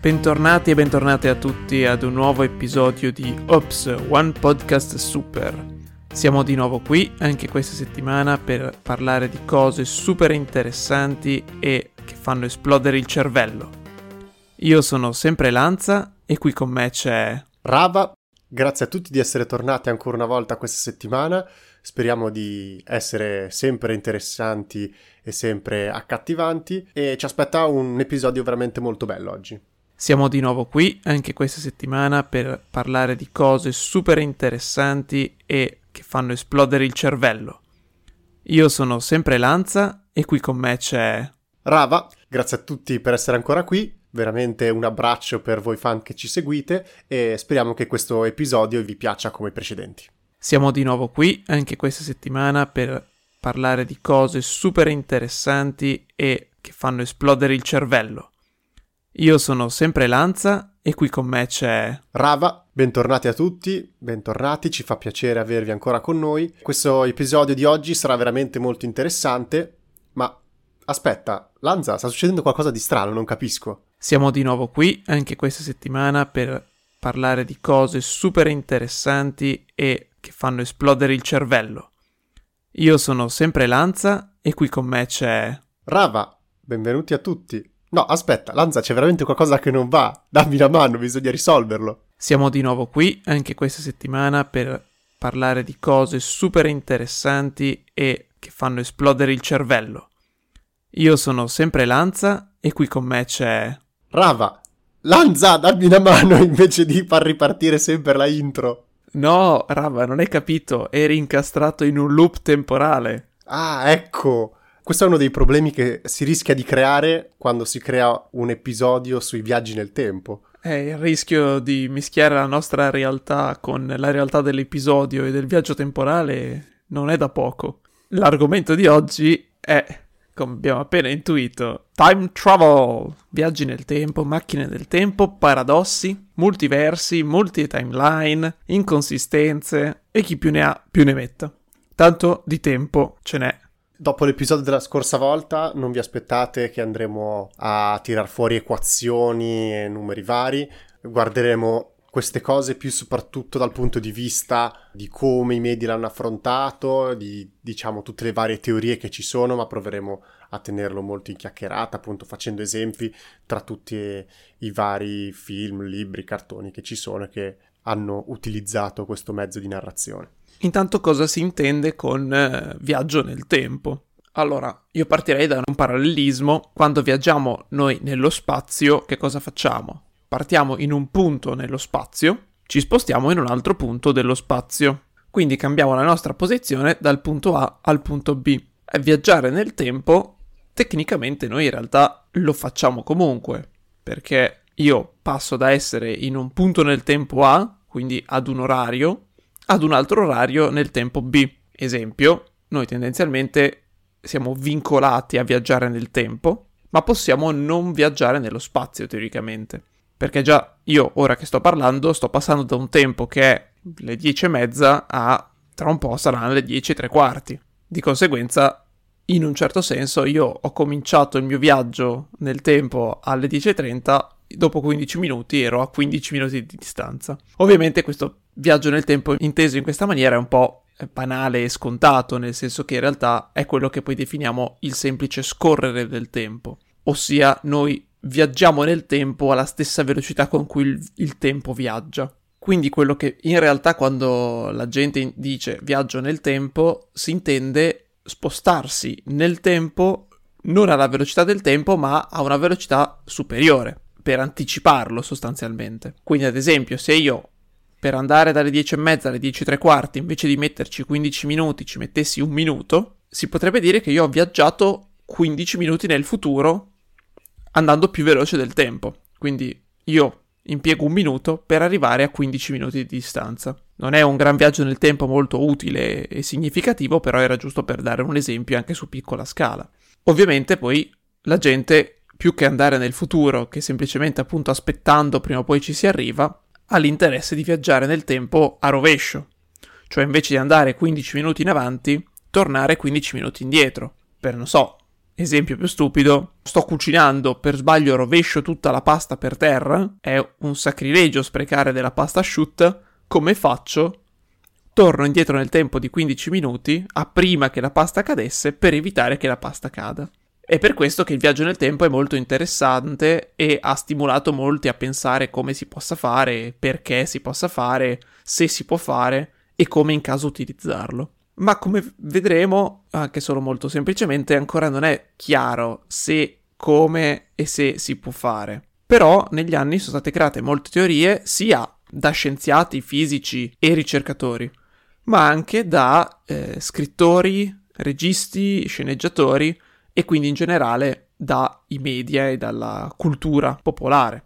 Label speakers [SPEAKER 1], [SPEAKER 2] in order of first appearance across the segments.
[SPEAKER 1] Bentornati e bentornate a tutti ad un nuovo episodio di Ops One Podcast Super. Siamo di nuovo qui anche questa settimana per parlare di cose super interessanti e che fanno esplodere il cervello. Io sono sempre Lanza e qui con me c'è
[SPEAKER 2] Rava. Grazie a tutti di essere tornati ancora una volta questa settimana. Speriamo di essere sempre interessanti e sempre accattivanti e ci aspetta un episodio veramente molto bello oggi.
[SPEAKER 1] Siamo di nuovo qui anche questa settimana per parlare di cose super interessanti e che fanno esplodere il cervello. Io sono sempre Lanza e qui con me c'è
[SPEAKER 2] Rava. Grazie a tutti per essere ancora qui. Veramente un abbraccio per voi fan che ci seguite e speriamo che questo episodio vi piaccia come i precedenti.
[SPEAKER 1] Siamo di nuovo qui anche questa settimana per parlare di cose super interessanti e che fanno esplodere il cervello. Io sono sempre Lanza e qui con me c'è
[SPEAKER 2] Rava, bentornati a tutti, bentornati, ci fa piacere avervi ancora con noi. Questo episodio di oggi sarà veramente molto interessante, ma aspetta, Lanza, sta succedendo qualcosa di strano, non capisco.
[SPEAKER 1] Siamo di nuovo qui anche questa settimana per parlare di cose super interessanti e che fanno esplodere il cervello. Io sono sempre Lanza e qui con me c'è
[SPEAKER 2] Rava, benvenuti a tutti. No, aspetta, Lanza, c'è veramente qualcosa che non va. Dammi la mano, bisogna risolverlo.
[SPEAKER 1] Siamo di nuovo qui anche questa settimana per parlare di cose super interessanti e che fanno esplodere il cervello. Io sono sempre Lanza e qui con me c'è
[SPEAKER 2] Rava. Lanza, dammi una mano invece di far ripartire sempre la intro.
[SPEAKER 1] No, Rava, non hai capito, eri incastrato in un loop temporale.
[SPEAKER 2] Ah, ecco. Questo è uno dei problemi che si rischia di creare quando si crea un episodio sui viaggi nel tempo.
[SPEAKER 1] È il rischio di mischiare la nostra realtà con la realtà dell'episodio e del viaggio temporale non è da poco. L'argomento di oggi è, come abbiamo appena intuito, time travel, viaggi nel tempo, macchine del tempo, paradossi, multiversi, multi-timeline, inconsistenze e chi più ne ha più ne metta. Tanto di tempo ce n'è
[SPEAKER 2] Dopo l'episodio della scorsa volta non vi aspettate che andremo a tirar fuori equazioni e numeri vari, guarderemo queste cose più soprattutto dal punto di vista di come i media l'hanno affrontato, di diciamo tutte le varie teorie che ci sono, ma proveremo a tenerlo molto in chiacchierata, appunto facendo esempi tra tutti i vari film, libri, cartoni che ci sono e che hanno utilizzato questo mezzo di narrazione.
[SPEAKER 1] Intanto cosa si intende con eh, viaggio nel tempo? Allora, io partirei da un parallelismo. Quando viaggiamo noi nello spazio, che cosa facciamo? Partiamo in un punto nello spazio, ci spostiamo in un altro punto dello spazio. Quindi cambiamo la nostra posizione dal punto A al punto B. E viaggiare nel tempo, tecnicamente noi in realtà lo facciamo comunque, perché io passo da essere in un punto nel tempo A, quindi ad un orario, ad un altro orario nel tempo B. Esempio, noi tendenzialmente siamo vincolati a viaggiare nel tempo, ma possiamo non viaggiare nello spazio teoricamente. Perché già io, ora che sto parlando, sto passando da un tempo che è le 10 e mezza a tra un po' saranno le 10 e tre quarti. Di conseguenza, in un certo senso, io ho cominciato il mio viaggio nel tempo alle 10.30 dopo 15 minuti ero a 15 minuti di distanza. Ovviamente questo viaggio nel tempo inteso in questa maniera è un po' banale e scontato, nel senso che in realtà è quello che poi definiamo il semplice scorrere del tempo, ossia noi viaggiamo nel tempo alla stessa velocità con cui il, il tempo viaggia. Quindi quello che in realtà quando la gente dice viaggio nel tempo si intende spostarsi nel tempo non alla velocità del tempo ma a una velocità superiore per anticiparlo sostanzialmente. Quindi ad esempio se io per andare dalle 10 e mezza alle 10 e tre quarti, invece di metterci 15 minuti, ci mettessi un minuto, si potrebbe dire che io ho viaggiato 15 minuti nel futuro andando più veloce del tempo. Quindi io impiego un minuto per arrivare a 15 minuti di distanza. Non è un gran viaggio nel tempo molto utile e significativo, però era giusto per dare un esempio anche su piccola scala. Ovviamente poi la gente, più che andare nel futuro, che semplicemente appunto aspettando prima o poi ci si arriva, ha l'interesse di viaggiare nel tempo a rovescio, cioè invece di andare 15 minuti in avanti, tornare 15 minuti indietro, per non so, esempio più stupido, sto cucinando, per sbaglio rovescio tutta la pasta per terra, è un sacrilegio sprecare della pasta asciutta, come faccio? Torno indietro nel tempo di 15 minuti, a prima che la pasta cadesse, per evitare che la pasta cada. È per questo che il viaggio nel tempo è molto interessante e ha stimolato molti a pensare come si possa fare, perché si possa fare, se si può fare e come in caso utilizzarlo ma come vedremo, anche solo molto semplicemente, ancora non è chiaro se, come e se si può fare. Però negli anni sono state create molte teorie sia da scienziati, fisici e ricercatori, ma anche da eh, scrittori, registi, sceneggiatori e quindi in generale dai media e dalla cultura popolare.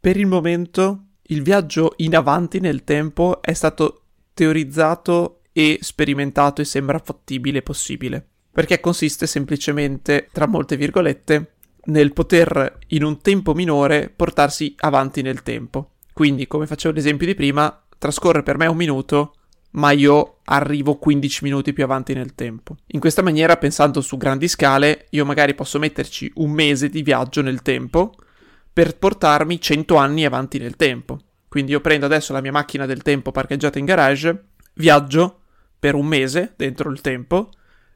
[SPEAKER 1] Per il momento il viaggio in avanti nel tempo è stato teorizzato e sperimentato e sembra fattibile e possibile. Perché consiste semplicemente, tra molte virgolette, nel poter in un tempo minore portarsi avanti nel tempo. Quindi, come facevo l'esempio di prima, trascorre per me un minuto, ma io arrivo 15 minuti più avanti nel tempo. In questa maniera, pensando su grandi scale, io magari posso metterci un mese di viaggio nel tempo per portarmi 100 anni avanti nel tempo. Quindi io prendo adesso la mia macchina del tempo parcheggiata in garage, viaggio, per un mese dentro il tempo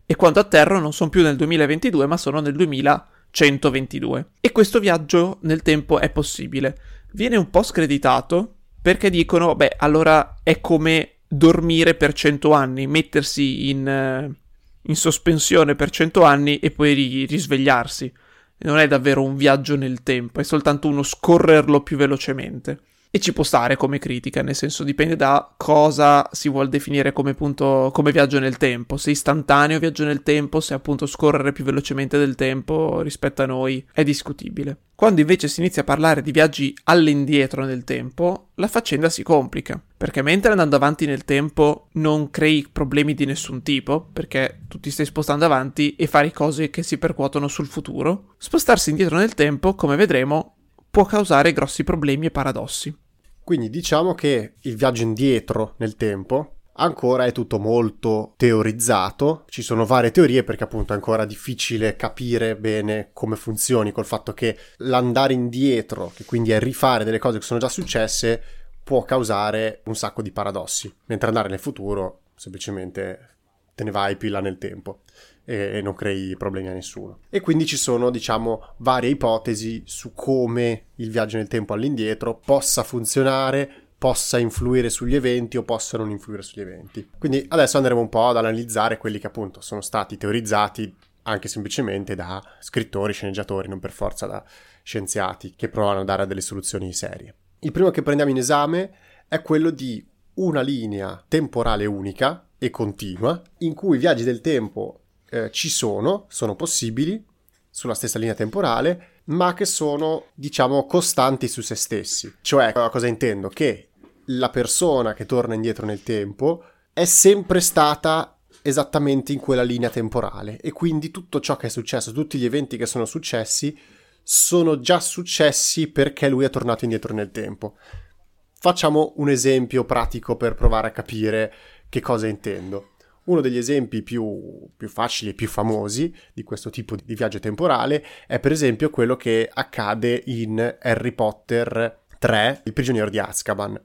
[SPEAKER 1] e quando atterro non sono più nel 2022 ma sono nel 2122. E questo viaggio nel tempo è possibile. Viene un po' screditato perché dicono, beh, allora è come dormire per 100 anni, mettersi in, eh, in sospensione per 100 anni e poi ri- risvegliarsi. Non è davvero un viaggio nel tempo, è soltanto uno scorrerlo più velocemente. E ci può stare come critica, nel senso dipende da cosa si vuole definire come, punto, come viaggio nel tempo. Se istantaneo viaggio nel tempo, se appunto scorrere più velocemente del tempo rispetto a noi, è discutibile. Quando invece si inizia a parlare di viaggi all'indietro nel tempo, la faccenda si complica. Perché mentre andando avanti nel tempo non crei problemi di nessun tipo, perché tu ti stai spostando avanti e fai cose che si percuotono sul futuro, spostarsi indietro nel tempo, come vedremo, può causare grossi problemi e paradossi.
[SPEAKER 2] Quindi diciamo che il viaggio indietro nel tempo ancora è tutto molto teorizzato, ci sono varie teorie perché appunto è ancora difficile capire bene come funzioni col fatto che l'andare indietro, che quindi è rifare delle cose che sono già successe, può causare un sacco di paradossi, mentre andare nel futuro semplicemente te ne vai più là nel tempo e, non crei problemi a nessuno. E quindi ci sono, diciamo, varie ipotesi su come il viaggio nel tempo all'indietro possa funzionare, possa influire sugli eventi o possa non influire sugli eventi. Quindi adesso andremo un po' ad analizzare quelli che appunto sono stati teorizzati anche semplicemente da scrittori, sceneggiatori, non per forza da scienziati che provano a dare delle soluzioni serie. Il primo che prendiamo in esame è quello di una linea temporale unica e continua in cui i viaggi del tempo eh, ci sono, sono possibili sulla stessa linea temporale, ma che sono, diciamo, costanti su se stessi. Cioè, cosa intendo? Che la persona che torna indietro nel tempo è sempre stata esattamente in quella linea temporale e quindi tutto ciò che è successo, tutti gli eventi che sono successi, sono già successi perché lui è tornato indietro nel tempo. Facciamo un esempio pratico per provare a capire che cosa intendo. Uno degli esempi più, più, facili e più famosi di questo tipo di viaggio temporale è per esempio quello che accade in Harry Potter 3, Il prigioniero di Azkaban.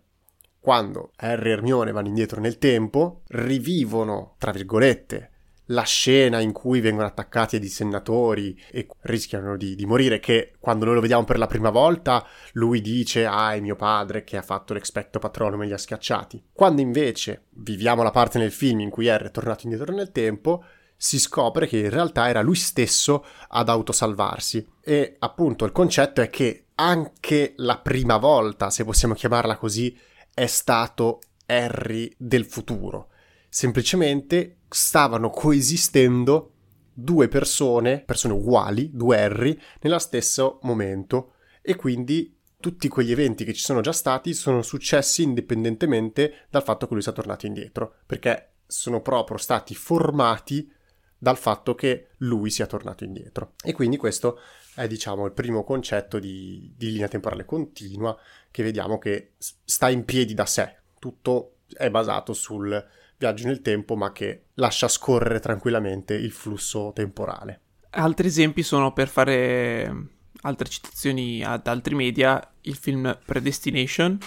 [SPEAKER 2] Quando Harry e Hermione vanno indietro nel tempo, rivivono, tra virgolette, la scena in cui vengono attaccati ai dissennatori e rischiano di, di, morire, che quando noi lo vediamo per la prima volta lui dice ah è mio padre che ha fatto l'expecto patronum e li ha schiacciati. Quando invece viviamo la parte nel film in cui Harry è tornato indietro nel tempo, si scopre che in realtà era lui stesso ad autosalvarsi. E appunto il concetto è che anche la prima volta, se possiamo chiamarla così, è stato Harry del futuro. Semplicemente stavano coesistendo due persone, persone uguali, due Harry, nello stesso momento e quindi tutti quegli eventi che ci sono già stati sono successi indipendentemente dal fatto che lui sia tornato indietro, perché sono proprio stati formati dal fatto che lui sia tornato indietro. E quindi questo è, diciamo, il primo concetto di, di linea temporale continua che vediamo che sta in piedi da sé. Tutto è basato sul viaggio nel tempo, ma che lascia scorrere tranquillamente il flusso temporale.
[SPEAKER 1] Altri esempi sono per fare altre citazioni ad altri media, il film Predestination,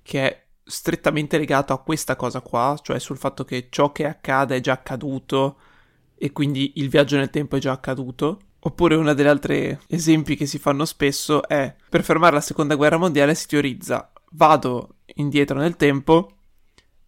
[SPEAKER 1] che è strettamente legato a questa cosa qua, cioè sul fatto che ciò che accade è già accaduto e quindi il viaggio nel tempo è già accaduto. Oppure uno degli altri esempi che si fanno spesso è per fermare la seconda guerra mondiale si teorizza vado indietro nel tempo,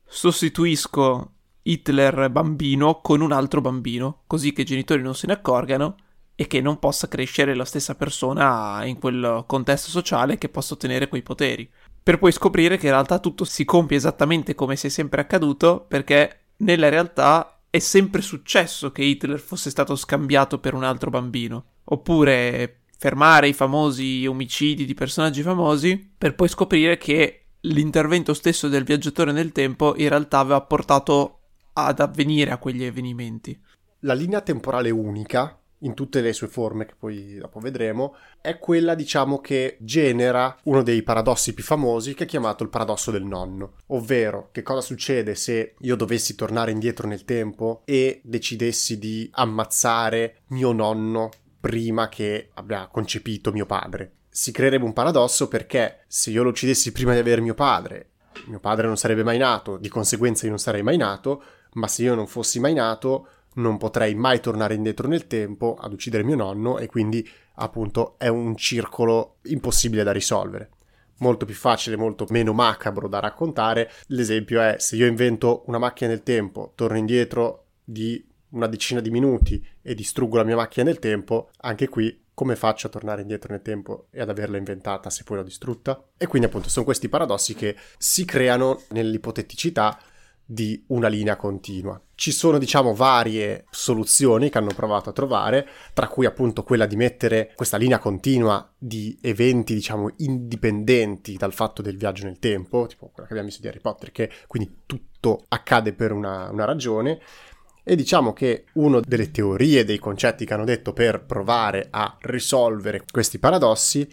[SPEAKER 1] sostituisco Hitler bambino con un altro bambino, così che i genitori non se ne accorgano e che non possa crescere la stessa persona in quel contesto sociale che possa ottenere quei poteri. Per poi scoprire che in realtà tutto si compie esattamente come se è sempre accaduto, perché nella realtà è sempre successo che Hitler fosse stato scambiato per un altro bambino. Oppure fermare i famosi omicidi di personaggi famosi, per poi scoprire che l'intervento stesso del viaggiatore nel tempo in realtà aveva portato ad avvenire a quegli avvenimenti.
[SPEAKER 2] La linea temporale unica, in tutte le sue forme che poi dopo vedremo, è quella diciamo che genera uno dei paradossi più famosi che è chiamato il paradosso del nonno, ovvero che cosa succede se io dovessi tornare indietro nel tempo e decidessi di ammazzare mio nonno prima che abbia concepito mio padre. Si creerebbe un paradosso perché se io lo uccidessi prima di avere mio padre, mio padre non sarebbe mai nato, di conseguenza io non sarei mai nato, ma se io non fossi mai nato non potrei mai tornare indietro nel tempo ad uccidere mio nonno e quindi appunto è un circolo impossibile da risolvere. Molto più facile, molto meno macabro da raccontare. L'esempio è se io invento una macchina del tempo, torno indietro di una decina di minuti e distruggo la mia macchina del tempo, anche qui come faccio a tornare indietro nel tempo e ad averla inventata se poi l'ho distrutta? E quindi appunto sono questi paradossi che si creano nell'ipoteticità di una linea continua. Ci sono, diciamo, varie soluzioni che hanno provato a trovare, tra cui appunto quella di mettere questa linea continua di eventi, diciamo, indipendenti dal fatto del viaggio nel tempo, tipo quella che abbiamo visto di Harry Potter, che quindi tutto accade per una, una ragione. E diciamo che una delle teorie, dei concetti che hanno detto per provare a risolvere questi paradossi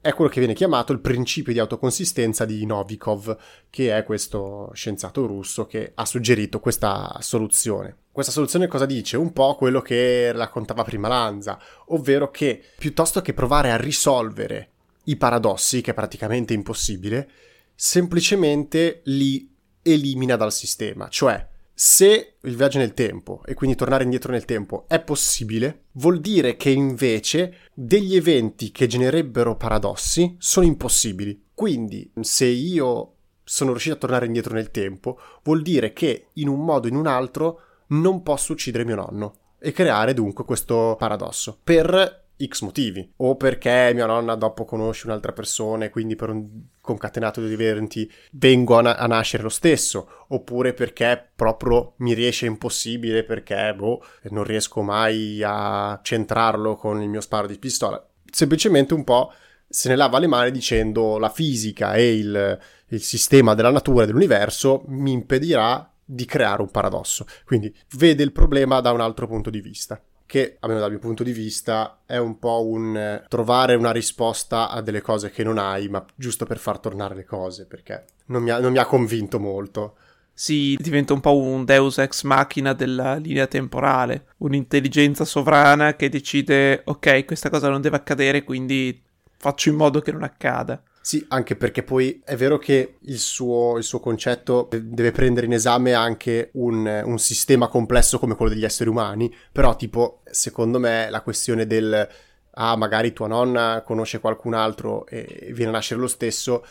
[SPEAKER 2] è quello che viene chiamato il principio di autoconsistenza di Novikov, che è questo scienziato russo che ha suggerito questa soluzione. Questa soluzione cosa dice? Un po' quello che raccontava prima Lanza, ovvero che piuttosto che provare a risolvere i paradossi, che è praticamente impossibile, semplicemente li elimina dal sistema, cioè se il viaggio nel tempo e quindi tornare indietro nel tempo è possibile, vuol dire che invece degli eventi che genererebbero paradossi sono impossibili. Quindi se io sono riuscito a tornare indietro nel tempo, vuol dire che in un modo o in un altro non posso uccidere mio nonno e creare dunque questo paradosso. Per X motivi, o perché mia nonna dopo conosce un'altra persona e quindi per un concatenato di eventi vengo a, na- a, nascere lo stesso, oppure perché proprio mi riesce impossibile perché boh, non riesco mai a centrarlo con il mio sparo di pistola. Semplicemente un po' se ne lava le mani dicendo la fisica e il, il sistema della natura e dell'universo mi impedirà di creare un paradosso. Quindi vede il problema da un altro punto di vista che almeno dal mio punto di vista è un po' un eh, trovare una risposta a delle cose che non hai, ma giusto per far tornare le cose, perché non mi ha, non mi ha convinto molto.
[SPEAKER 1] Si diventa un po' un deus ex machina della linea temporale, un'intelligenza sovrana che decide ok, questa cosa non deve accadere, quindi faccio in modo che non accada.
[SPEAKER 2] Sì, anche perché poi è vero che il suo, il suo concetto deve prendere in esame anche un, un, sistema complesso come quello degli esseri umani, però tipo, secondo me, la questione del ah, magari tua nonna conosce qualcun altro e viene a nascere lo stesso,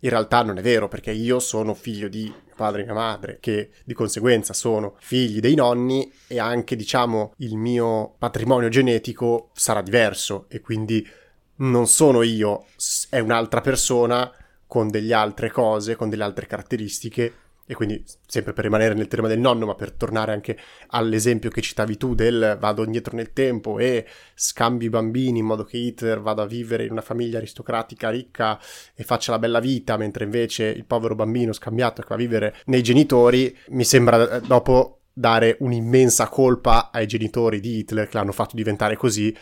[SPEAKER 2] in realtà non è vero, perché io sono figlio di padre e mia madre, che di conseguenza sono figli dei nonni e anche, diciamo, il mio patrimonio genetico sarà diverso e quindi non sono io, è un'altra persona con delle altre cose, con delle altre caratteristiche. E quindi, sempre per rimanere nel tema del nonno, ma per tornare anche all'esempio che citavi tu del vado indietro nel tempo e scambi i bambini in modo che Hitler vada a vivere in una famiglia aristocratica ricca e faccia la bella vita, mentre invece il povero bambino scambiato che va a vivere nei genitori, mi sembra eh, dopo dare un'immensa colpa ai genitori di Hitler che l'hanno fatto diventare così,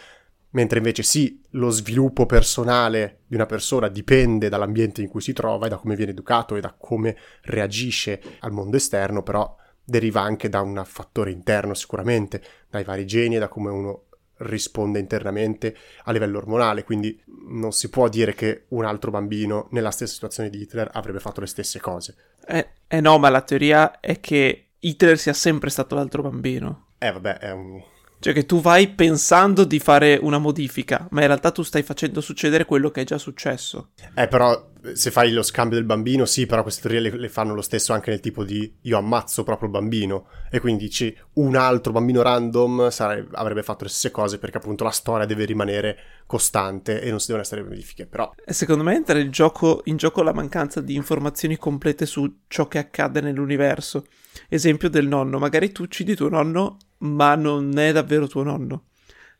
[SPEAKER 2] mentre invece sì, lo sviluppo personale di una persona dipende dall'ambiente in cui si trova e da come viene educato e da come reagisce al mondo esterno, però deriva anche da un fattore interno sicuramente, dai vari geni e da come uno risponde internamente a livello ormonale, quindi non si può dire che un altro bambino nella stessa situazione di Hitler avrebbe fatto le stesse cose.
[SPEAKER 1] Eh, eh no, ma la teoria è che Hitler sia sempre stato l'altro bambino.
[SPEAKER 2] Eh vabbè, è un
[SPEAKER 1] cioè che tu vai pensando di fare una modifica, ma in realtà tu stai facendo succedere quello che è già successo.
[SPEAKER 2] Eh, però se fai lo scambio del bambino, sì, però queste teorie le, le fanno lo stesso anche nel tipo di io ammazzo proprio il bambino. E quindi dici un altro bambino random sare- avrebbe fatto le stesse cose perché appunto la storia deve rimanere costante e non si devono essere modifiche. Però.
[SPEAKER 1] Secondo me entra in gioco, in gioco la mancanza di informazioni complete su ciò che accade nell'universo. Esempio del nonno, magari tu uccidi tuo nonno ma non è davvero tuo nonno.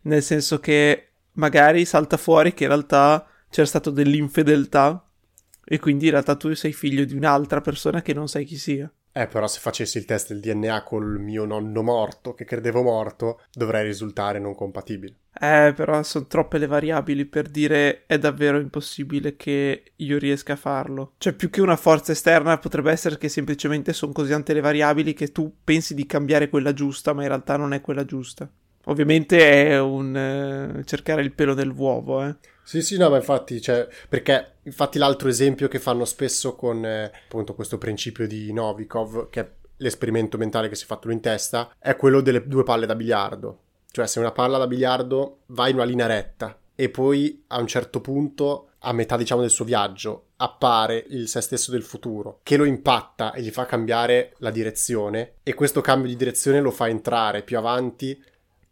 [SPEAKER 1] Nel senso che magari salta fuori che in realtà c'era stato dell'infedeltà e quindi in realtà tu sei figlio di un'altra persona che non sai chi sia.
[SPEAKER 2] Eh, però se facessi il test del DNA col mio nonno morto, che credevo morto, dovrei risultare non compatibile.
[SPEAKER 1] Eh, però sono troppe le variabili per dire è davvero impossibile che io riesca a farlo. Cioè, più che una forza esterna, potrebbe essere che semplicemente sono così tante le variabili che tu pensi di cambiare quella giusta, ma in realtà non è quella giusta. Ovviamente è un eh, cercare il pelo nell'uovo, eh.
[SPEAKER 2] Sì, sì, no, ma infatti, cioè, perché infatti l'altro esempio che fanno spesso con eh, appunto questo principio di Novikov, che è l'esperimento mentale che si è fatto lui in testa, è quello delle due palle da biliardo. Cioè, se una palla da biliardo va in una linea retta e poi a un certo punto, a metà diciamo del suo viaggio, appare il se stesso del futuro che lo impatta e gli fa cambiare la direzione e questo cambio di direzione lo fa entrare più avanti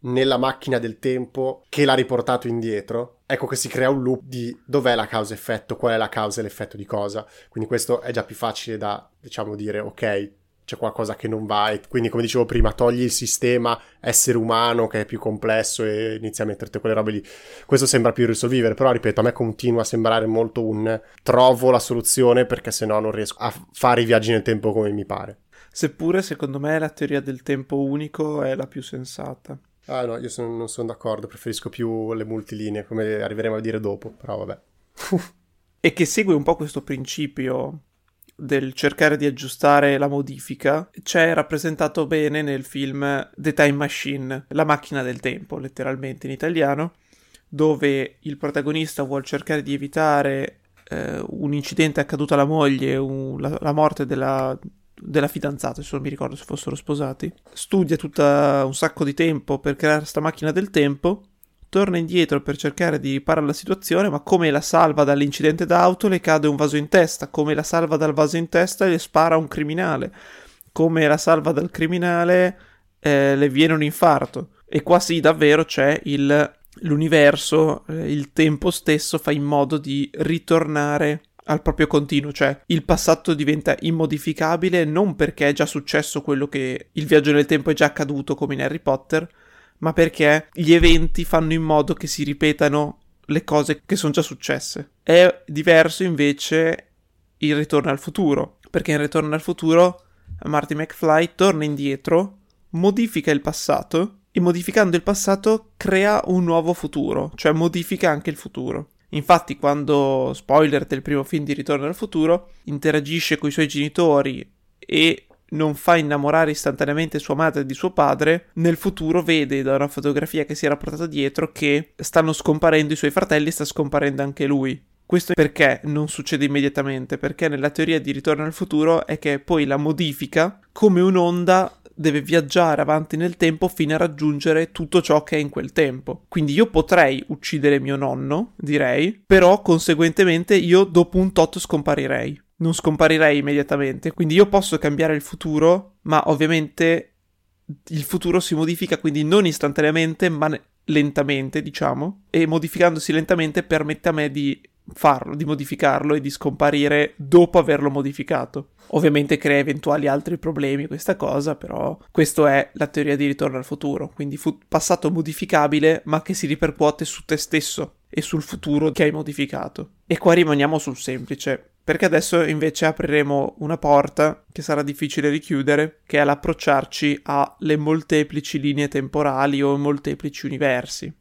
[SPEAKER 2] nella macchina del tempo che l'ha riportato indietro, ecco che si crea un loop di dov'è la causa-effetto, qual è la causa e l'effetto di cosa. Quindi questo è già più facile da, diciamo, dire ok, c'è qualcosa che non va e quindi come dicevo prima togli il sistema essere umano che è più complesso e inizi a metterti quelle robe lì. Questo sembra più risolvibile però ripeto a me continua a sembrare molto un trovo la soluzione perché se no non riesco a fare i viaggi nel tempo come mi pare.
[SPEAKER 1] Seppure secondo me la teoria del tempo unico è la più sensata
[SPEAKER 2] Ah no, io son, non sono d'accordo, preferisco più le multilinee, come arriveremo a dire dopo, però vabbè.
[SPEAKER 1] e che segue un po' questo principio del cercare di aggiustare la modifica, c'è rappresentato bene nel film The Time Machine, la macchina del tempo, letteralmente in italiano, dove il protagonista vuole cercare di evitare eh, un incidente accaduto alla moglie, un, la, la morte della, della fidanzata, se non mi ricordo se fossero sposati, studia tutta un sacco di tempo per creare questa macchina del tempo, torna indietro per cercare di riparare la situazione, ma come la salva dall'incidente d'auto le cade un vaso in testa, come la salva dal vaso in testa le spara un criminale, come la salva dal criminale eh, le viene un infarto. E qua sì, davvero c'è il, l'universo, eh, il tempo stesso fa in modo di ritornare al proprio continuo, cioè il passato diventa immodificabile non perché è già successo quello che il viaggio nel tempo è già accaduto come in Harry Potter, ma perché gli eventi fanno in modo che si ripetano le cose che sono già successe. È diverso invece il ritorno al futuro, perché in ritorno al futuro Marty McFly torna indietro, modifica il passato e modificando il passato crea un nuovo futuro, cioè modifica anche il futuro. Infatti, quando, spoiler del primo film di Ritorno al futuro, interagisce con i suoi genitori e non fa innamorare istantaneamente sua madre di suo padre, nel futuro vede da una fotografia che si era portata dietro che stanno scomparendo i suoi fratelli e sta scomparendo anche lui. Questo perché non succede immediatamente? Perché nella teoria di ritorno al futuro è che poi la modifica come un'onda deve viaggiare avanti nel tempo fino a raggiungere tutto ciò che è in quel tempo. Quindi io potrei uccidere mio nonno, direi, però conseguentemente io dopo un tot scomparirei. Non scomparirei immediatamente, quindi io posso cambiare il futuro, ma ovviamente il futuro si modifica quindi non istantaneamente, ma lentamente, diciamo, e modificandosi lentamente permette a me di farlo, di modificarlo e di scomparire dopo averlo modificato. Ovviamente crea eventuali altri problemi questa cosa, però questa è la teoria di ritorno al futuro, quindi fu- passato modificabile ma che si ripercuote su te stesso e sul futuro che hai modificato. E qua rimaniamo sul semplice, perché adesso invece apriremo una porta che sarà difficile richiudere, che è l'approcciarci alle molteplici linee temporali o molteplici universi.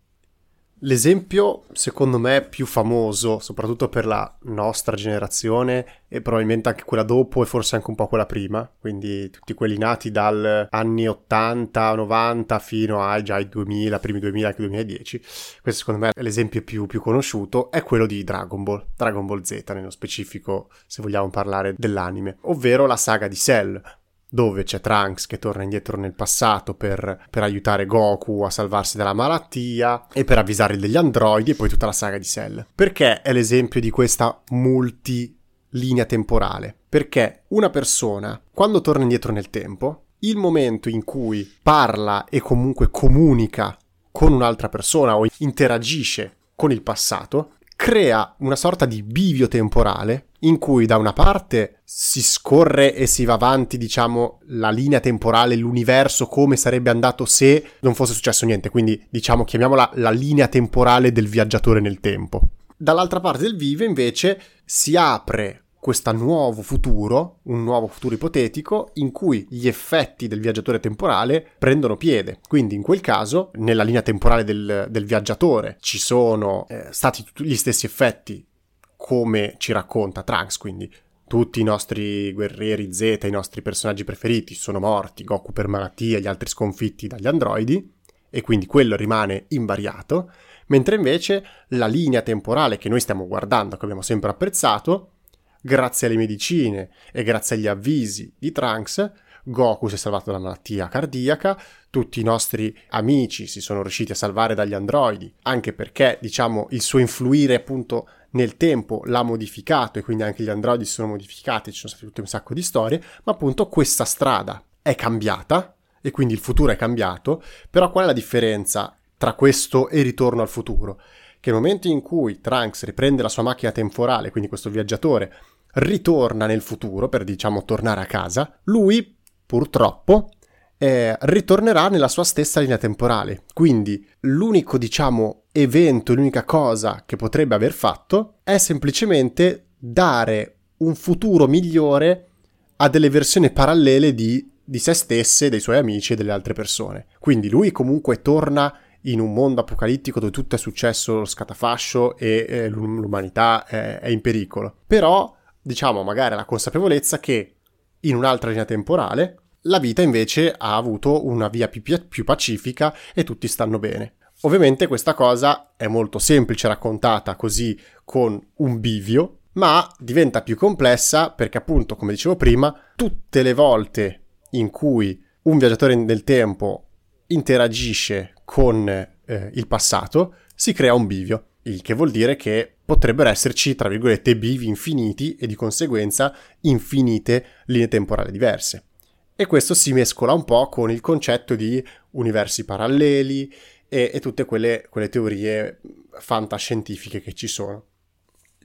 [SPEAKER 2] L'esempio, secondo me, più famoso, soprattutto per la nostra generazione e probabilmente anche quella dopo e forse anche un po' quella prima, quindi tutti quelli nati dal anni 80, 90 fino ai già i 2000, primi 2000, anche 2010. Questo secondo me è l'esempio più, più conosciuto, è quello di Dragon Ball, Dragon Ball Z nello specifico, se vogliamo parlare dell'anime, ovvero la saga di Cell, dove c'è Trunks che torna indietro nel passato per, per, aiutare Goku a salvarsi dalla malattia e per avvisare degli androidi e poi tutta la saga di Cell. Perché è l'esempio di questa multilinea temporale? Perché una persona, quando torna indietro nel tempo, il momento in cui parla e comunque comunica con un'altra persona o interagisce con il passato, crea una sorta di bivio temporale in cui da una parte si scorre e si va avanti, diciamo, la linea temporale, l'universo, come sarebbe andato se non fosse successo niente, quindi diciamo chiamiamola la linea temporale del viaggiatore nel tempo. Dall'altra parte del vive invece si apre questo nuovo futuro, un nuovo futuro ipotetico, in cui gli effetti del viaggiatore temporale prendono piede. Quindi in quel caso, nella linea temporale del, del viaggiatore, ci sono eh, stati tutti gli stessi effetti come ci racconta Trunks, quindi tutti i nostri guerrieri Z, i nostri personaggi preferiti sono morti, Goku per malattia, gli altri sconfitti dagli androidi, e quindi quello rimane invariato, mentre invece la linea temporale che noi stiamo guardando, che abbiamo sempre apprezzato, grazie alle medicine e grazie agli avvisi di Trunks, Goku si è salvato dalla malattia cardiaca, tutti i nostri amici si sono riusciti a salvare dagli androidi, anche perché, diciamo, il suo influire appunto nel tempo l'ha modificato e quindi anche gli androidi si sono modificati, ci sono state tutte un sacco di storie, ma appunto questa strada è cambiata e quindi il futuro è cambiato, però qual è la differenza tra questo e ritorno al futuro? Che nel momento in cui Trunks riprende la sua macchina temporale, quindi questo viaggiatore ritorna nel futuro per diciamo tornare a casa, lui purtroppo eh, ritornerà nella sua stessa linea temporale. Quindi l'unico diciamo evento, l'unica cosa che potrebbe aver fatto è semplicemente dare un futuro migliore a delle versioni parallele di, di se stesse, dei suoi amici e delle altre persone. Quindi lui comunque torna in un mondo apocalittico dove tutto è successo scatafascio e eh, l'umanità è, è in pericolo. Però diciamo, magari la consapevolezza che in un'altra linea temporale la vita invece ha avuto una via più, più pacifica e tutti stanno bene. Ovviamente questa cosa è molto semplice raccontata così con un bivio, ma diventa più complessa perché appunto, come dicevo prima, tutte le volte in cui un viaggiatore nel tempo interagisce con eh, il passato, si crea un bivio, il che vuol dire che potrebbero esserci, tra virgolette, bivi infiniti e di conseguenza infinite linee temporali diverse. E questo si mescola un po' con il concetto di universi paralleli e, e tutte quelle, quelle teorie fantascientifiche che ci sono.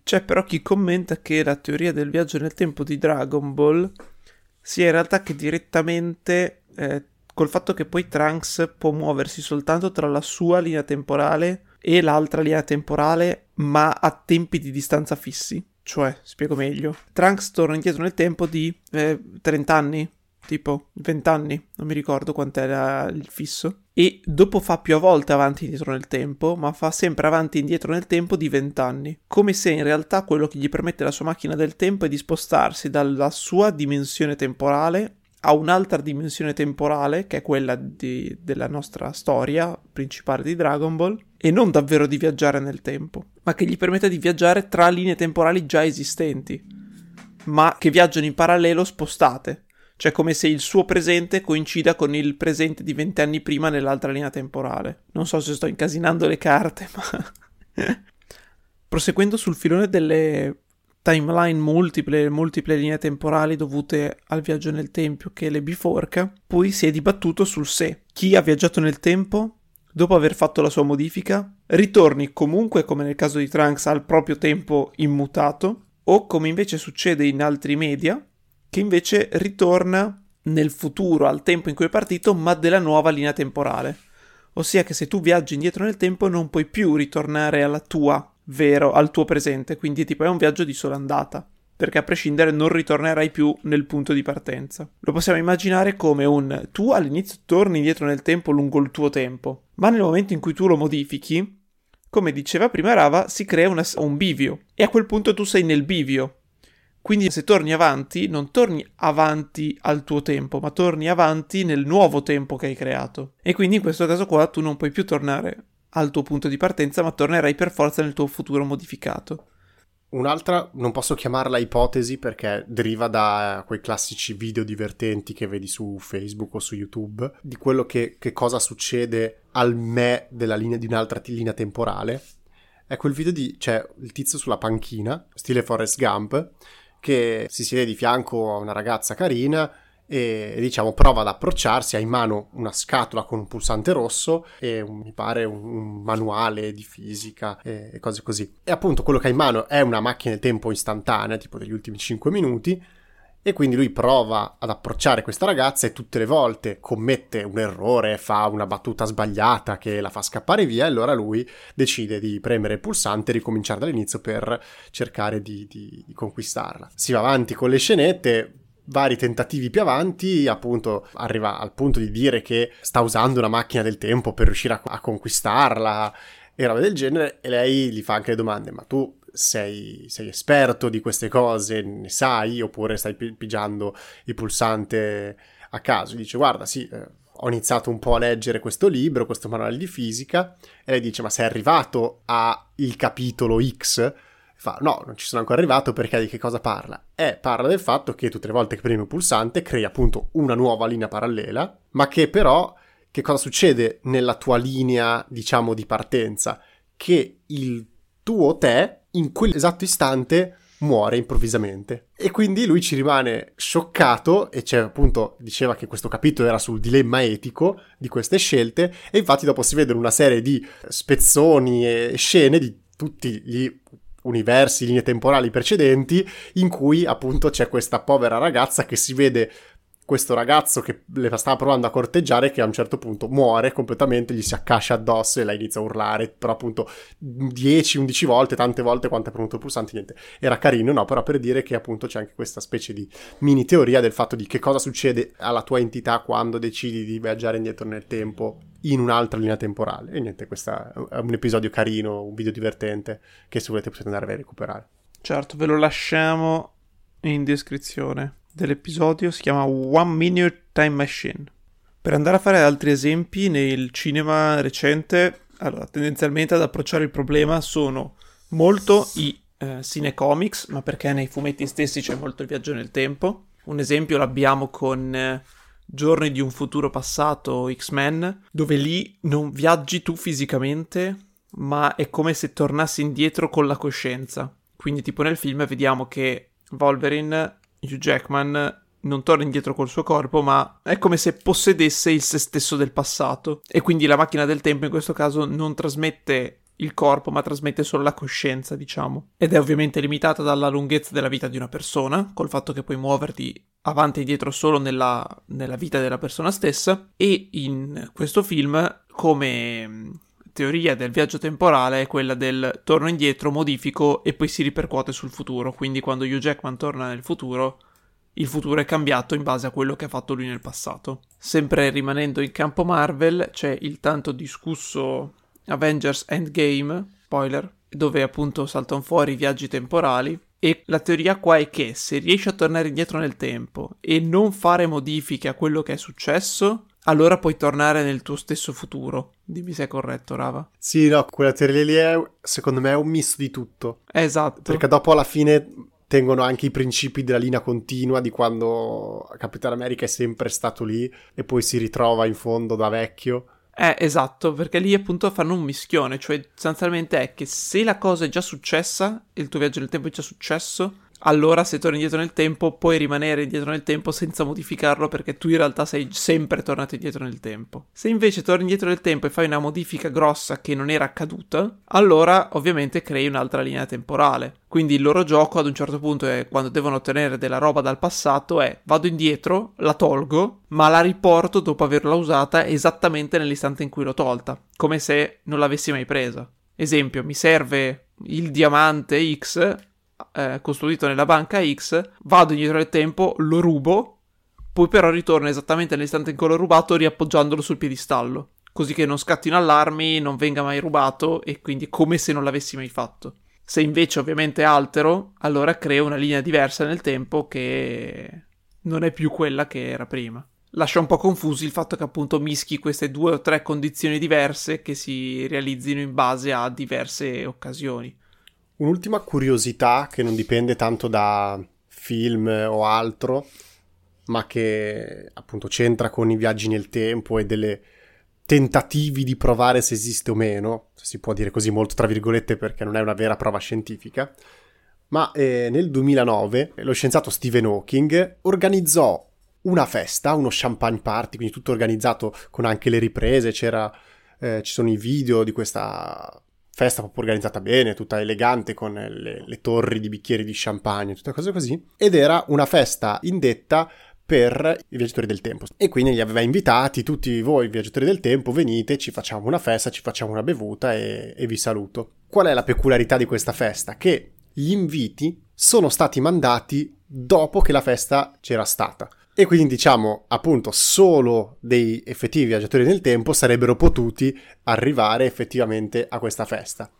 [SPEAKER 1] C'è però chi commenta che la teoria del viaggio nel tempo di Dragon Ball sia in realtà che direttamente eh, col fatto che poi Trunks può muoversi soltanto tra la sua linea temporale e l'altra linea temporale, ma a tempi di distanza fissi. Cioè, spiego meglio. Trunks torna indietro nel tempo di eh, 30 anni, tipo 20 anni, non mi ricordo quant'era il fisso. E dopo fa più a volte avanti e indietro nel tempo, ma fa sempre avanti e indietro nel tempo di 20 anni. Come se in realtà quello che gli permette la sua macchina del tempo è di spostarsi dalla sua dimensione temporale a un'altra dimensione temporale, che è quella di, della nostra storia principale di Dragon Ball, e non davvero di viaggiare nel tempo, ma che gli permette di viaggiare tra linee temporali già esistenti, ma che viaggiano in parallelo spostate, cioè come se il suo presente coincida con il presente di vent'anni prima nell'altra linea temporale. Non so se sto incasinando le carte, ma... Proseguendo sul filone delle timeline multiple, multiple linee temporali dovute al viaggio nel tempo che le biforca, poi si è dibattuto sul se. Chi ha viaggiato nel tempo, dopo aver fatto la sua modifica, ritorni comunque, come nel caso di Trunks, al proprio tempo immutato, o come invece succede in altri media, che invece ritorna nel futuro, al tempo in cui è partito, ma della nuova linea temporale. Ossia che se tu viaggi indietro nel tempo non puoi più ritornare alla tua vero al tuo presente, quindi tipo è un viaggio di sola andata, perché a prescindere non ritornerai più nel punto di partenza. Lo possiamo immaginare come un tu all'inizio torni indietro nel tempo lungo il tuo tempo, ma nel momento in cui tu lo modifichi, come diceva prima Rava, si crea una, un bivio e a quel punto tu sei nel bivio. Quindi se torni avanti, non torni avanti al tuo tempo, ma torni avanti nel nuovo tempo che hai creato. E quindi in questo caso qua tu non puoi più tornare al tuo punto di partenza, ma tornerai per forza nel tuo futuro modificato.
[SPEAKER 2] Un'altra, non posso chiamarla ipotesi perché deriva da quei classici video divertenti che vedi su Facebook o su YouTube, di quello che, che cosa succede al me della linea di un'altra linea temporale. È quel video di, c'è il tizio sulla panchina, stile Forrest Gump, che si siede di fianco a una ragazza carina e diciamo prova ad approcciarsi, ha in mano una scatola con un pulsante rosso e un, mi pare un, un, manuale di fisica e, e cose così. E appunto quello che ha in mano è una macchina del tempo istantanea, tipo degli ultimi 5 minuti, e quindi lui prova ad approcciare questa ragazza e tutte le volte commette un errore, fa una battuta sbagliata che la fa scappare via e allora lui decide di premere il pulsante e ricominciare dall'inizio per cercare di, di, di conquistarla. Si va avanti con le scenette, vari tentativi più avanti, appunto arriva al punto di dire che sta usando una macchina del tempo per riuscire a, a conquistarla e roba del genere e lei gli fa anche le domande, ma tu sei, sei, esperto di queste cose, ne sai, oppure stai pigiando il pulsante a caso? Dice, guarda, sì, eh, ho iniziato un po' a leggere questo libro, questo manuale di fisica, e lei dice, ma sei arrivato al capitolo X? Fa, no, non ci sono ancora arrivato perché di che cosa parla? Eh, parla del fatto che tutte le volte che premi un pulsante crei appunto una nuova linea parallela, ma che però che cosa succede nella tua linea, diciamo, di partenza? Che il tuo te in quell'esatto istante muore improvvisamente. E quindi lui ci rimane scioccato e c'è appunto, diceva che questo capitolo era sul dilemma etico di queste scelte e infatti dopo si vedono una serie di spezzoni e scene di tutti gli universi, linee temporali precedenti, in cui appunto c'è questa povera ragazza che si vede questo ragazzo che le stava provando a corteggiare che a un certo punto muore completamente, gli si accascia addosso e lei inizia a urlare, però appunto 10-11 volte, tante volte quanto è premuto il pulsante, niente. Era carino, no? Però per dire che appunto c'è anche questa specie di mini teoria del fatto di che cosa succede alla tua entità quando decidi di viaggiare indietro nel tempo in un'altra linea temporale. E niente, questo è un episodio carino, un video divertente che se volete potete andare a recuperare.
[SPEAKER 1] Certo, ve lo lasciamo in descrizione dell'episodio si chiama One Minute Time Machine. Per andare a fare altri esempi nel cinema recente, allora, tendenzialmente ad approcciare il problema sono molto i eh, cinecomics, ma perché nei fumetti stessi c'è molto il viaggio nel tempo. Un esempio l'abbiamo con eh, Giorni di un futuro passato X-Men, dove lì non viaggi tu fisicamente, ma è come se tornassi indietro con la coscienza. Quindi tipo nel film vediamo che Wolverine Hugh Jackman non torna indietro col suo corpo, ma è come se possedesse il se stesso del passato. E quindi la macchina del tempo in questo caso non trasmette il corpo, ma trasmette solo la coscienza, diciamo. Ed è ovviamente limitata dalla lunghezza della vita di una persona, col fatto che puoi muoverti avanti e indietro solo nella, nella vita della persona stessa. E in questo film, come teoria del viaggio temporale è quella del torno indietro, modifico e poi si ripercuote sul futuro. Quindi quando Hugh Jackman torna nel futuro, il futuro è cambiato in base a quello che ha fatto lui nel passato. Sempre rimanendo in campo Marvel, c'è il tanto discusso Avengers Endgame, spoiler, dove appunto saltano fuori i viaggi temporali. E la teoria qua è che se riesci a tornare indietro nel tempo e non fare modifiche a quello che è successo, allora puoi tornare nel tuo stesso futuro. Dimmi se è corretto, Rava.
[SPEAKER 2] Sì, no, quella teoria lì è, secondo me, è un misto di tutto.
[SPEAKER 1] Esatto.
[SPEAKER 2] Perché dopo alla fine tengono anche i principi della linea continua di quando Capitan America è sempre stato lì e poi si ritrova in fondo da vecchio.
[SPEAKER 1] Eh, esatto, perché lì appunto fanno un mischione, cioè sostanzialmente è che se la cosa è già successa, il tuo viaggio nel tempo è già successo, allora se torni indietro nel tempo puoi rimanere indietro nel tempo senza modificarlo perché tu in realtà sei sempre tornato indietro nel tempo. Se invece torni indietro nel tempo e fai una modifica grossa che non era accaduta, allora ovviamente crei un'altra linea temporale. Quindi il loro gioco ad un certo punto è quando devono ottenere della roba dal passato è vado indietro, la tolgo, ma la riporto dopo averla usata esattamente nell'istante in cui l'ho tolta, come se non l'avessi mai presa. Esempio, mi serve il diamante X, eh, custodito nella banca X, vado indietro nel tempo, lo rubo, poi però ritorno esattamente nell'istante in cui l'ho rubato riappoggiandolo sul piedistallo. così che non scattino allarmi, non venga mai rubato e quindi come se non l'avessi mai fatto. Se invece ovviamente altero, allora creo una linea diversa nel tempo che non è più quella che era prima. Lascia un po' confusi il fatto che appunto mischi queste due o tre condizioni diverse che si realizzino in base a diverse occasioni.
[SPEAKER 2] Un'ultima curiosità che non dipende tanto da film o altro, ma che appunto c'entra con i viaggi nel tempo e delle tentativi di provare se esiste o meno, si può dire così molto tra virgolette perché non è una vera prova scientifica, ma eh, nel 2009 lo scienziato Stephen Hawking organizzò una festa, uno champagne party, quindi tutto organizzato con anche le riprese, c'era, eh, ci sono i video di questa festa proprio organizzata bene, tutta elegante con le, le torri di bicchieri di champagne, tutte cose così, ed era una festa indetta per i viaggiatori del tempo. E quindi li aveva invitati tutti voi viaggiatori del tempo venite ci facciamo una festa ci facciamo una bevuta e, e vi saluto. Qual è la peculiarità di questa festa? Che gli inviti sono stati mandati dopo che la festa c'era stata e quindi diciamo appunto solo dei effettivi viaggiatori nel tempo sarebbero potuti arrivare effettivamente a questa festa.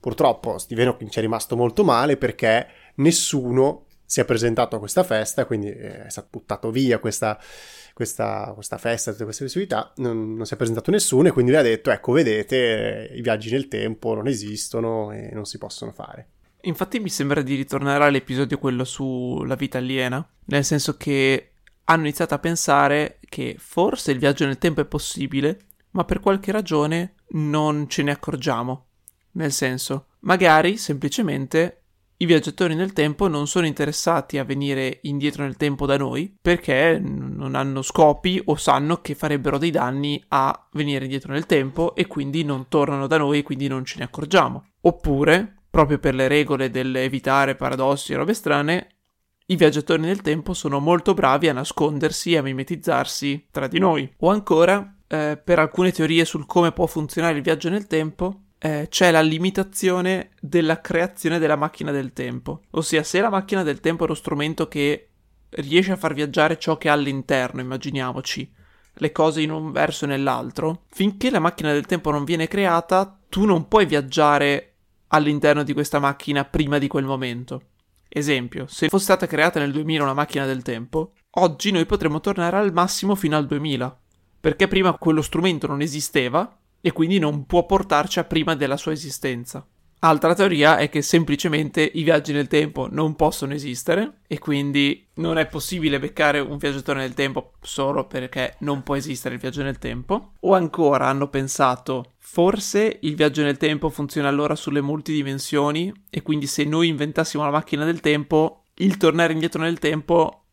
[SPEAKER 2] Purtroppo Steven Hawking ci è rimasto molto male perché nessuno si è presentato a questa festa, quindi è stato buttato via questa, questa, questa festa, tutte queste festività, non, non, si è presentato nessuno e quindi lui ha detto ecco vedete i viaggi nel tempo non esistono e non si possono fare.
[SPEAKER 1] Infatti mi sembra di ritornare all'episodio quello sulla vita aliena, nel senso che hanno iniziato a pensare che forse il viaggio nel tempo è possibile, ma per qualche ragione non ce ne accorgiamo. Nel senso, magari semplicemente i viaggiatori nel tempo non sono interessati a venire indietro nel tempo da noi perché non hanno scopi o sanno che farebbero dei danni a venire indietro nel tempo e quindi non tornano da noi e quindi non ce ne accorgiamo. Oppure, proprio per le regole dell'evitare paradossi e robe strane, i viaggiatori nel tempo sono molto bravi a nascondersi e a mimetizzarsi tra di noi. O ancora, eh, per alcune teorie sul come può funzionare il viaggio nel tempo, eh, c'è la limitazione della creazione della macchina del tempo. Ossia, se la macchina del tempo è lo strumento che riesce a far viaggiare ciò che ha all'interno, immaginiamoci, le cose in un verso e nell'altro, finché la macchina del tempo non viene creata, tu non puoi viaggiare all'interno di questa macchina prima di quel momento. Esempio, se fosse stata creata nel 2000 una macchina del tempo, oggi noi potremmo tornare al massimo fino al 2000, perché prima quello strumento non esisteva e quindi non può portarci a prima della sua esistenza. Altra teoria è che semplicemente i viaggi nel tempo non possono esistere e quindi non è possibile beccare un viaggiatore nel tempo solo perché non può esistere il viaggio nel tempo. O ancora hanno pensato forse il viaggio nel tempo funziona allora sulle multidimensioni e quindi se noi inventassimo la macchina del tempo il tornare indietro nel tempo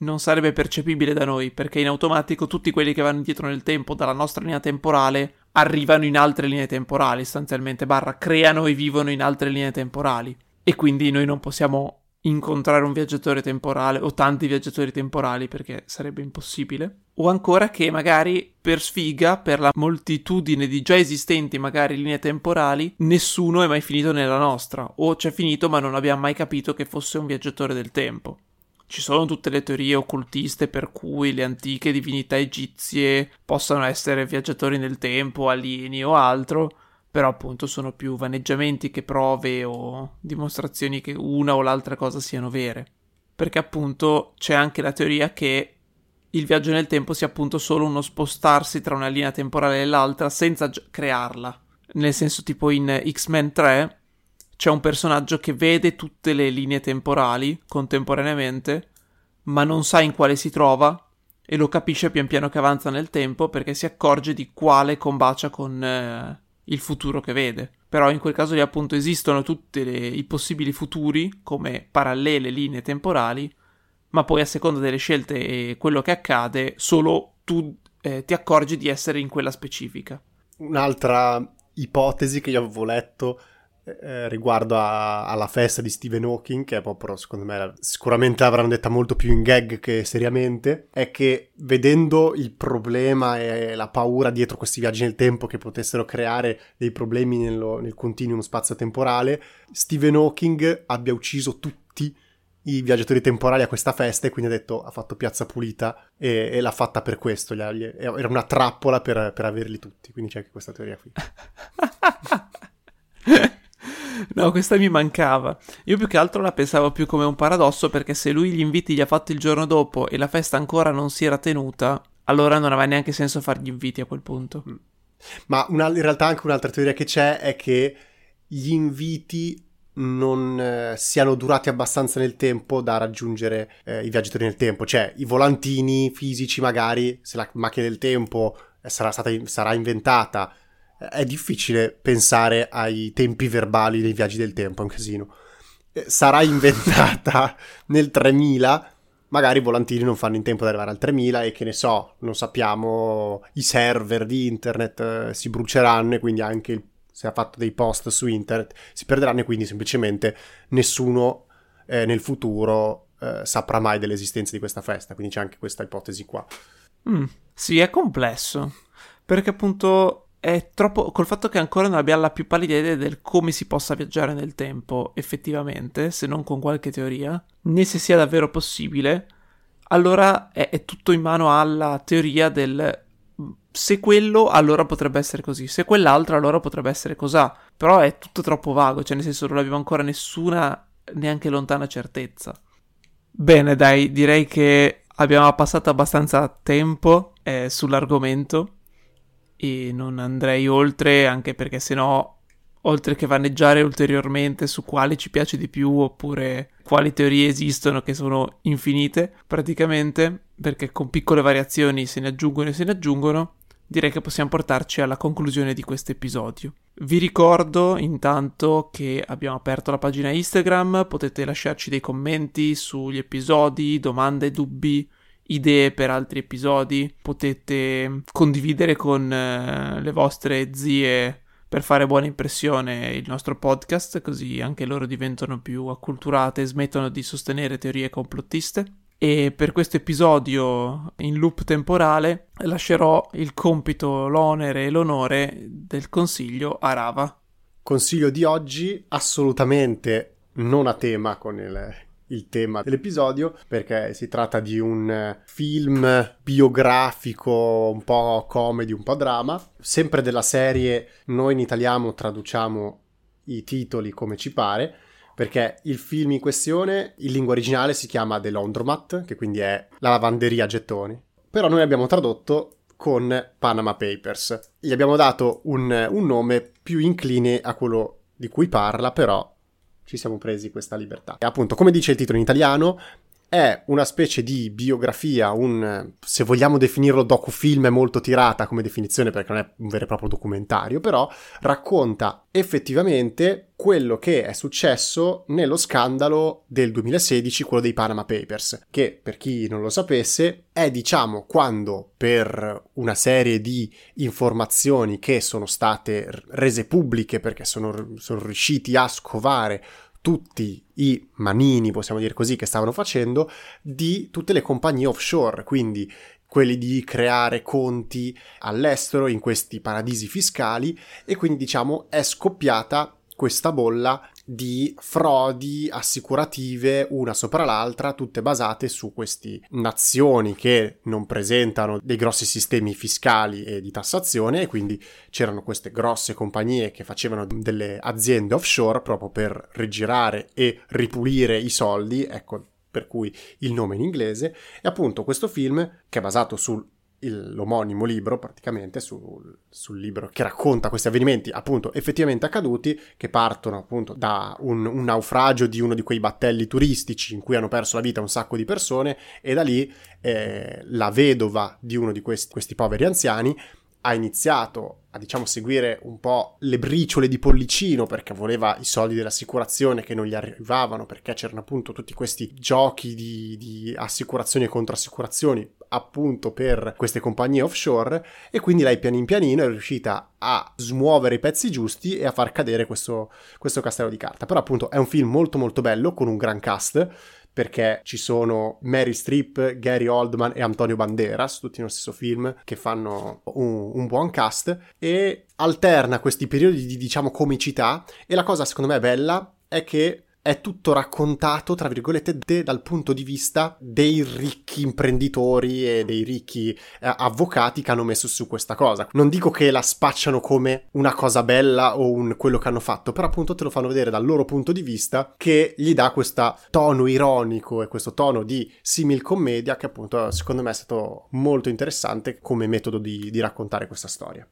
[SPEAKER 1] non sarebbe percepibile da noi perché in automatico tutti quelli che vanno indietro nel tempo dalla nostra linea temporale arrivano in altre linee temporali, sostanzialmente, barra creano e vivono in altre linee temporali. E quindi noi non possiamo incontrare un viaggiatore temporale o tanti viaggiatori temporali perché sarebbe impossibile. O ancora che magari per sfiga, per la moltitudine di già esistenti magari linee temporali, nessuno è mai finito nella nostra, o c'è finito ma non abbiamo mai capito che fosse un viaggiatore del tempo. Ci sono tutte le teorie occultiste per cui le antiche divinità egizie possano essere viaggiatori nel tempo, alieni o altro, però appunto sono più vaneggiamenti che prove o dimostrazioni che una o l'altra cosa siano vere. Perché appunto c'è anche la teoria che il viaggio nel tempo sia appunto solo uno spostarsi tra una linea temporale e l'altra senza crearla. Nel senso tipo in X-Men 3 c'è un personaggio che vede tutte le linee temporali contemporaneamente, ma non sa in quale si trova e lo capisce pian piano che avanza nel tempo perché si accorge di quale combacia con eh, il futuro che vede. Però in quel caso lì appunto esistono tutti i possibili futuri come parallele linee temporali, ma poi a seconda delle scelte e quello che accade, solo tu eh, ti accorgi di essere in quella specifica.
[SPEAKER 2] Un'altra ipotesi che io avevo letto eh, riguardo a, alla festa di Stephen Hawking, che è proprio, secondo me, sicuramente l'avranno detta molto più in gag che seriamente, è che vedendo il problema e la paura dietro questi viaggi nel tempo che potessero creare dei problemi nello, nel continuum spazio-temporale, Stephen Hawking abbia ucciso tutti i viaggiatori temporali a questa festa e quindi ha detto ha fatto piazza pulita e, e l'ha fatta per questo, era una trappola per, per averli tutti, quindi c'è anche questa teoria qui.
[SPEAKER 1] No, questa mi mancava. Io più che altro la pensavo più come un paradosso perché se lui gli inviti li ha fatti il giorno dopo e la festa ancora non si era tenuta, allora non aveva neanche senso fare gli inviti a quel punto. Mm.
[SPEAKER 2] Ma una, in realtà anche un'altra teoria che c'è è che gli inviti non eh, siano durati abbastanza nel tempo da raggiungere eh, i viaggiatori nel tempo. Cioè, i volantini fisici magari, se la macchina del tempo eh, sarà, stata, sarà inventata è difficile pensare ai tempi verbali dei viaggi del tempo, è un casino. Eh, sarà inventata nel 3000, magari i volantini non fanno in tempo ad arrivare al 3000 e che ne so, non sappiamo, i server di internet eh, si bruceranno e quindi anche il, se ha fatto dei post su internet si perderanno e quindi semplicemente nessuno eh, nel futuro eh, saprà mai dell'esistenza di questa festa, quindi c'è anche questa ipotesi qua.
[SPEAKER 1] Mm, sì, è complesso, perché appunto è troppo. col fatto che ancora non abbiamo la più pallida idea del come si possa viaggiare nel tempo effettivamente, se non con qualche teoria, né se sia davvero possibile, allora è, è tutto in mano alla teoria del se quello allora potrebbe essere così, se quell'altro allora potrebbe essere cos'ha. Però è tutto troppo vago, cioè nel senso non abbiamo ancora nessuna neanche lontana certezza. Bene, dai, direi che abbiamo passato abbastanza tempo eh, sull'argomento e non andrei oltre anche perché sennò oltre che vaneggiare ulteriormente su quale ci piace di più oppure quali teorie esistono che sono infinite praticamente perché con piccole variazioni se ne aggiungono e se ne aggiungono direi che possiamo portarci alla conclusione di questo episodio. Vi ricordo intanto che abbiamo aperto la pagina Instagram, potete lasciarci dei commenti sugli episodi, domande, dubbi, idee per altri episodi, potete condividere con eh, le vostre zie per fare buona impressione il nostro podcast, così anche loro diventano più acculturate e smettono di sostenere teorie complottiste. E per questo episodio in loop temporale lascerò il compito, l'onere e l'onore del consiglio a Rava.
[SPEAKER 2] Consiglio di oggi assolutamente non a tema con il, il tema dell'episodio perché si tratta di un film biografico un po' comedy, un po' drama, sempre della serie noi in italiano traduciamo i titoli come ci pare perché il film in questione in lingua originale si chiama The Laundromat, che quindi è la lavanderia a gettoni, però noi abbiamo tradotto con Panama Papers. Gli abbiamo dato un, un nome più incline a quello di cui parla, però ci siamo presi questa libertà. E appunto, come dice il titolo in italiano, è una specie di biografia, un, se vogliamo definirlo docufilm è molto tirata come definizione perché non è un vero e proprio documentario, però racconta effettivamente quello che è successo nello scandalo del 2016, quello dei Panama Papers, che per chi non lo sapesse è diciamo quando per una serie di informazioni che sono state rese pubbliche perché sono, sono riusciti a scovare tutti i manini, possiamo dire così, che stavano facendo di tutte le compagnie offshore, quindi quelli di creare conti all'estero in questi paradisi fiscali e quindi diciamo è scoppiata questa bolla di frodi assicurative una sopra l'altra, tutte basate su queste nazioni che non presentano dei grossi sistemi fiscali e di tassazione e quindi c'erano queste grosse compagnie che facevano delle aziende offshore proprio per rigirare e ripulire i soldi, ecco per cui il nome in inglese, e appunto questo film che è basato sul il, l'omonimo libro, praticamente, sul, sul, libro che racconta questi avvenimenti appunto effettivamente accaduti, che partono appunto da un, un, naufragio di uno di quei battelli turistici in cui hanno perso la vita un sacco di persone, e da lì eh, la vedova di uno di questi, questi poveri anziani ha iniziato a diciamo seguire un po' le briciole di Pollicino perché voleva i soldi dell'assicurazione che non gli arrivavano perché c'erano appunto tutti questi giochi di, di assicurazioni e contrassicurazioni appunto per queste compagnie offshore. E quindi lei pian pianino è riuscita a smuovere i pezzi giusti e a far cadere questo, questo castello di carta. Però appunto è un film molto molto bello con un gran cast perché ci sono Mary Streep, Gary Oldman e Antonio Banderas, tutti nello stesso film, che fanno un, un buon cast e alterna questi periodi di, diciamo, comicità e la cosa secondo me bella è che è tutto raccontato, tra virgolette, de- dal punto di vista dei ricchi imprenditori e dei ricchi eh, avvocati che hanno messo su questa cosa. Non dico che la spacciano come una cosa bella o un quello che hanno fatto, però appunto te lo fanno vedere dal loro punto di vista che gli dà questo tono ironico e questo tono di simil commedia che appunto secondo me è stato molto interessante come metodo di, di raccontare questa storia.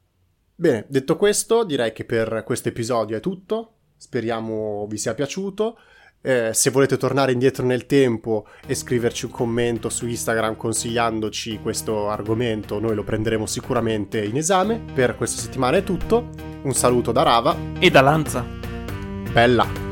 [SPEAKER 2] Bene, detto questo, direi che per questo episodio è tutto. Speriamo vi sia piaciuto. Eh, se volete tornare indietro nel tempo e scriverci un commento su Instagram consigliandoci questo argomento, noi lo prenderemo sicuramente in esame. Per questa settimana è tutto. Un saluto da Rava
[SPEAKER 1] e da Lanza.
[SPEAKER 2] Bella!